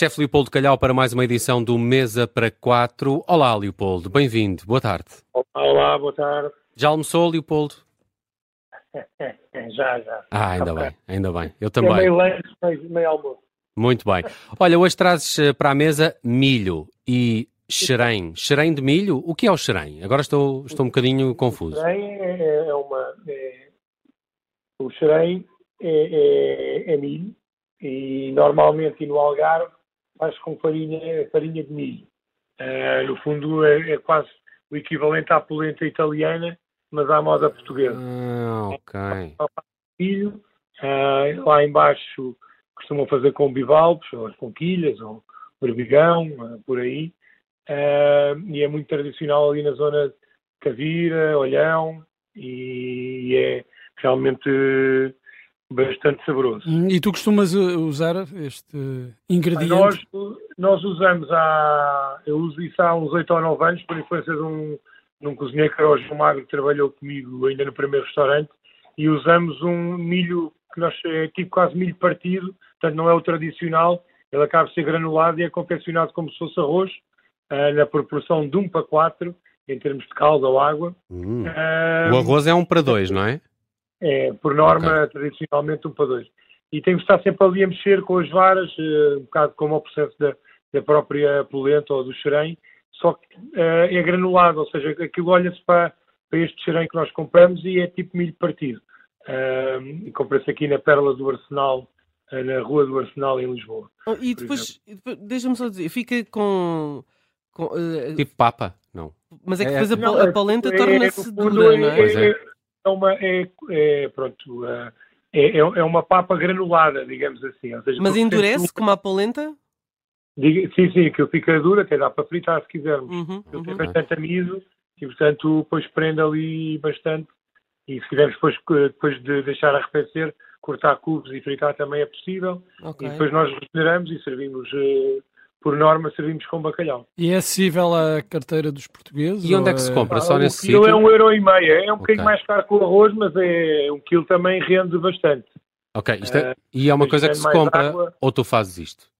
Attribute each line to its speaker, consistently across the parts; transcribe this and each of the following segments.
Speaker 1: Chefe Leopoldo Calhau para mais uma edição do Mesa para Quatro. Olá, Leopoldo, bem-vindo, boa tarde.
Speaker 2: Olá, boa tarde.
Speaker 1: Já almoçou, Leopoldo?
Speaker 2: já, já.
Speaker 1: Ah, ainda bem, ainda bem. Eu
Speaker 2: É
Speaker 1: também.
Speaker 2: meio lanche, meio, meio almoço.
Speaker 1: Muito bem. Olha, hoje trazes eh, para a mesa milho e xerém. Xerém de milho? O que é o xerém? Agora estou, estou um bocadinho confuso.
Speaker 2: O xerém é, é uma... É, o xerém é, é, é milho e normalmente no Algarve faz com farinha, farinha de milho. Uh, no fundo é, é, quase o equivalente à polenta italiana, mas à moda portuguesa.
Speaker 1: Ah, ok.
Speaker 2: Milho, uh, lá embaixo costumam fazer com bivalves, ou com quilhas, ou berbigão, uh, por aí. e é muito tradicional ali na zona de Cavira, Olhão, e é realmente bastante saboroso.
Speaker 3: E tu costumas usar este ingrediente?
Speaker 2: Nós, nós usamos há, eu uso isso há uns 8 ou 9 anos, por influência de um, de um cozinheiro que era o João Magro, que trabalhou comigo ainda no primeiro restaurante, e usamos um milho que nós, é tipo quase milho partido, portanto não é o tradicional, ele acaba de ser granulado e é confeccionado como se fosse arroz, uh, na proporção de 1 para 4, em termos de calda ou água.
Speaker 1: Hum. Uh, o arroz é 1 para 2, não é?
Speaker 2: É, por norma, okay. tradicionalmente um para dois. E temos que estar sempre ali a mexer com as varas, uh, um bocado como o processo da, da própria polenta ou do xerém, só que uh, é granulado, ou seja, aquilo olha-se para, para este xerém que nós compramos e é tipo milho partido. Uh, e compra-se aqui na Perla do Arsenal, na Rua do Arsenal, em Lisboa.
Speaker 4: Oh, e depois, depois deixa-me só dizer, fica com... com
Speaker 1: tipo papa? Não.
Speaker 4: Mas é que depois a, não, a polenta é, torna-se é, dura, não é?
Speaker 1: Pois é
Speaker 2: é uma, é, é, pronto, é, é uma papa granulada, digamos assim. Seja,
Speaker 4: Mas endurece tu... como a polenta?
Speaker 2: Diga, sim, sim, aquilo fica duro, até dá para fritar se quisermos.
Speaker 4: Uhum,
Speaker 2: uhum. tem bastante amido e, portanto, depois prende ali bastante. E se quisermos depois, depois de deixar arrefecer, cortar cubos e fritar também é possível.
Speaker 4: Okay.
Speaker 2: E depois nós regeneramos e servimos uh, por norma, servimos com bacalhau.
Speaker 3: E é acessível à carteira dos portugueses?
Speaker 1: E onde é que se compra?
Speaker 2: Ah,
Speaker 1: Só
Speaker 2: um
Speaker 1: nesse
Speaker 2: quilo
Speaker 1: sítio?
Speaker 2: é um euro e meio. É um
Speaker 1: Ok.
Speaker 2: bocadinho mais caro que o arroz, mas é, um quilo também rende bastante.
Speaker 1: Ok, isto é-
Speaker 2: Eh,
Speaker 1: e é uma coisa que
Speaker 2: tem
Speaker 1: se compra
Speaker 2: água.
Speaker 1: ou tu fazes isto?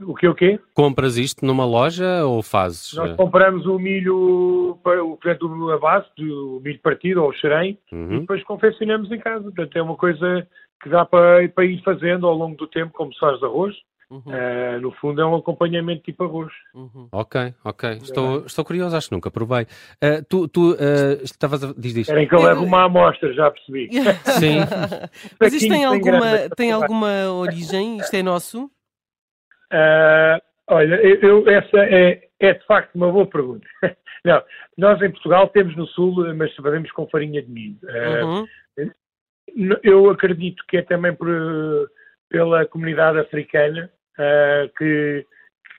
Speaker 2: O que o quê?
Speaker 1: Compras isto numa loja ou fazes?
Speaker 2: Nós
Speaker 1: eh,
Speaker 2: compramos o milho, para- o, portanto, a base, do milho partido ou o xerém, e
Speaker 1: uhum.
Speaker 2: depois confeccionamos em casa. Portanto, é uma coisa que dá para, para ir fazendo ao longo do tempo, como se faz de arroz.
Speaker 4: Uhum,
Speaker 2: Eh, no fundo, é um acompanhamento tipo arroz.
Speaker 4: uhum.
Speaker 1: Ok, ok. Estou, estou curioso, acho que nunca provei. Eh, tu tu eh, estavas a... Diz, diz.
Speaker 2: Querem que eu leve uma amostra, já percebi.
Speaker 1: Sim.
Speaker 4: Mas isto tem alguma, tem alguma origem? Isto é nosso?
Speaker 2: Olha, eu, eu- essa é, é de facto uma boa pergunta. Não, nós em Portugal temos no Sul, mas fazemos com farinha de milho.
Speaker 4: Uhum.
Speaker 2: eu acredito que é também por, pela comunidade africana ah, que,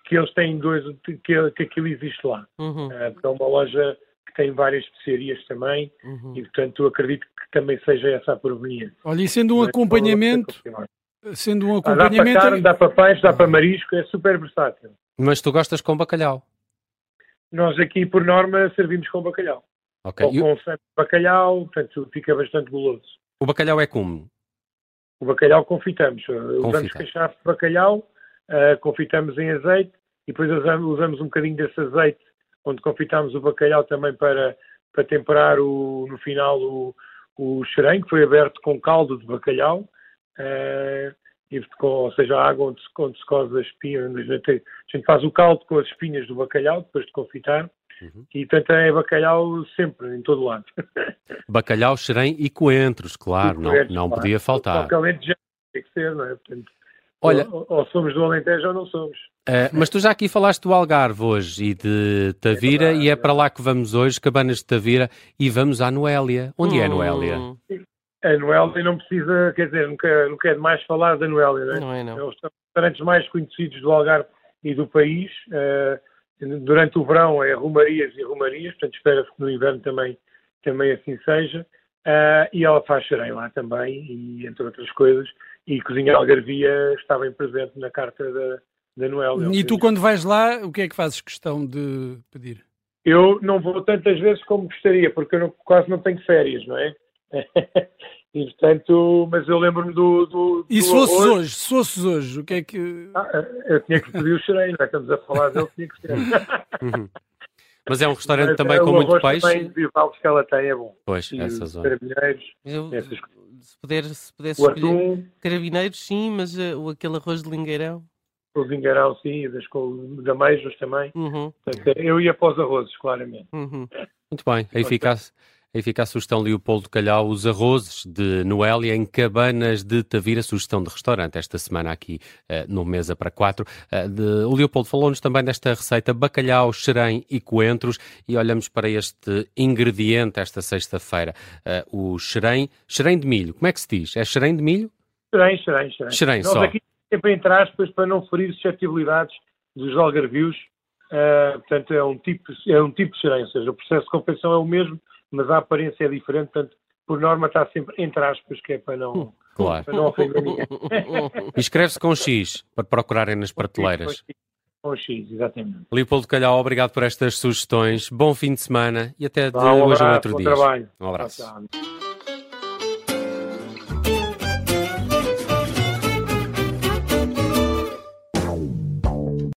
Speaker 2: que eles têm dois, que, que aquilo existe lá.
Speaker 4: Uhum.
Speaker 2: Porque é uma loja que tem várias especiarias também
Speaker 4: Uhum.
Speaker 2: e, portanto, acredito que também seja essa a proveniência.
Speaker 3: Olha, e sendo um
Speaker 2: Mas,
Speaker 3: acompanhamento, sendo um
Speaker 2: Ah, dá para
Speaker 3: acompanhamento,
Speaker 2: carne, dá para peixe, dá para marisco, é super versátil.
Speaker 1: Mas tu gostas com bacalhau?
Speaker 2: Nós aqui, por norma, servimos com bacalhau.
Speaker 1: Ok.
Speaker 2: Ou com sangue de bacalhau, portanto, fica bastante goloso.
Speaker 1: o bacalhau é como?
Speaker 2: O bacalhau confitamos. Uh, Usamos
Speaker 1: Confitado.
Speaker 2: cachaça de bacalhau, uh, confitamos em azeite e depois usamos, um bocadinho desse azeite onde confitamos o bacalhau também para, para temperar o, no final o, o xerém, que foi aberto com caldo de bacalhau. uh, e com, ou seja, a água onde se, onde se cose as espinhas. A gente, a gente faz o caldo com as espinhas do bacalhau, depois de confitar.
Speaker 1: Uhum.
Speaker 2: E, portanto, é bacalhau sempre, em todo lado.
Speaker 1: Bacalhau, xerém e coentros, claro, não,
Speaker 2: Coentros,
Speaker 1: não
Speaker 2: claro.
Speaker 1: podia faltar.
Speaker 2: Qualquer alentejano tem que ser, não é? Portanto,
Speaker 1: Olha-
Speaker 2: ou, ou somos do Alentejo ou não somos.
Speaker 1: Eh, mas tu já aqui falaste do Algarve hoje e de Tavira,
Speaker 2: verdade,
Speaker 1: e é
Speaker 2: é
Speaker 1: para lá que vamos hoje, Cabanas de Tavira, e vamos à Noélia. Onde é a Noélia?
Speaker 4: Hum,
Speaker 2: A Noélia não precisa, quer dizer, nunca, nunca é demais falar da Noélia, não é?
Speaker 4: Não é,
Speaker 2: É
Speaker 4: não.
Speaker 2: um dos restaurantes mais conhecidos do Algarve e do país. Eh, durante o verão é rumarias e rumarias, portanto espera-se que no inverno também, também assim seja. Eh, e ela faz xerém lá também, e entre outras coisas. E cozinha algarvia está bem presente na carta da, da Noélia.
Speaker 3: e tu quando vais lá, o que é que fazes questão de pedir?
Speaker 2: Eu não vou tantas vezes como gostaria, porque eu não- quase não tenho férias, não é? E, portanto, mas eu lembro-me do, do,
Speaker 3: E se fosses
Speaker 2: arroz.
Speaker 3: hoje, se fosses hoje, o que é que.
Speaker 2: Ah, eu tinha que pedir o xerém, não é? Estamos a falar dele, tinha que ser.
Speaker 1: Mas é um restaurante
Speaker 2: Mas,
Speaker 1: também
Speaker 2: é,
Speaker 1: com
Speaker 2: o
Speaker 1: muito peixe.
Speaker 2: Também, de bivalves que ela tem é bom.
Speaker 1: Pois,
Speaker 2: E
Speaker 1: essa
Speaker 2: os
Speaker 1: zona.
Speaker 2: carabineiros,
Speaker 4: Eu,
Speaker 2: essas
Speaker 4: se, puder, se pudesse
Speaker 2: o
Speaker 4: escolher
Speaker 2: atum,
Speaker 4: carabineiros, sim, mas o aquele arroz de lingueirão.
Speaker 2: o vingarão, sim, e das com da meijos também.
Speaker 4: Uhum,
Speaker 2: Portanto, eu ia para os arrozes, claramente.
Speaker 4: uhum.
Speaker 1: Muito bem, aí fica, a- aí fica a sugestão Leopoldo Calhau, os arrozes de Noélia em Cabanas de Tavira, sugestão de restaurante esta semana aqui eh, no Mesa para Quatro. Eh, de- o Leopoldo falou-nos também desta receita bacalhau, xerém e coentros e olhamos para este ingrediente esta sexta-feira, eh, o xerém, xerém de milho. Como é que se diz? É xerém de milho?
Speaker 2: Xerém, xerém, xerém.
Speaker 1: Xerém
Speaker 2: Nós
Speaker 1: só.
Speaker 2: aqui sempre entre aspas para não ferir suscetibilidades dos algarvios. Portanto, é um, tipo, é um tipo de xerém, ou seja, o processo de confecção é o mesmo, mas a aparência é diferente. Portanto, por norma está sempre entre aspas, que é para não,
Speaker 1: Claro.
Speaker 2: para não ofender ninguém.
Speaker 1: Escreve-se com X, para procurarem nas prateleiras.
Speaker 2: Com X, exatamente.
Speaker 1: Leopoldo Calhau, obrigado por estas sugestões. Bom fim de semana e até de
Speaker 2: um
Speaker 1: hoje ou
Speaker 2: abraço,
Speaker 1: outro
Speaker 2: bom
Speaker 1: dia. Um abraço.
Speaker 2: Tchau, tchau.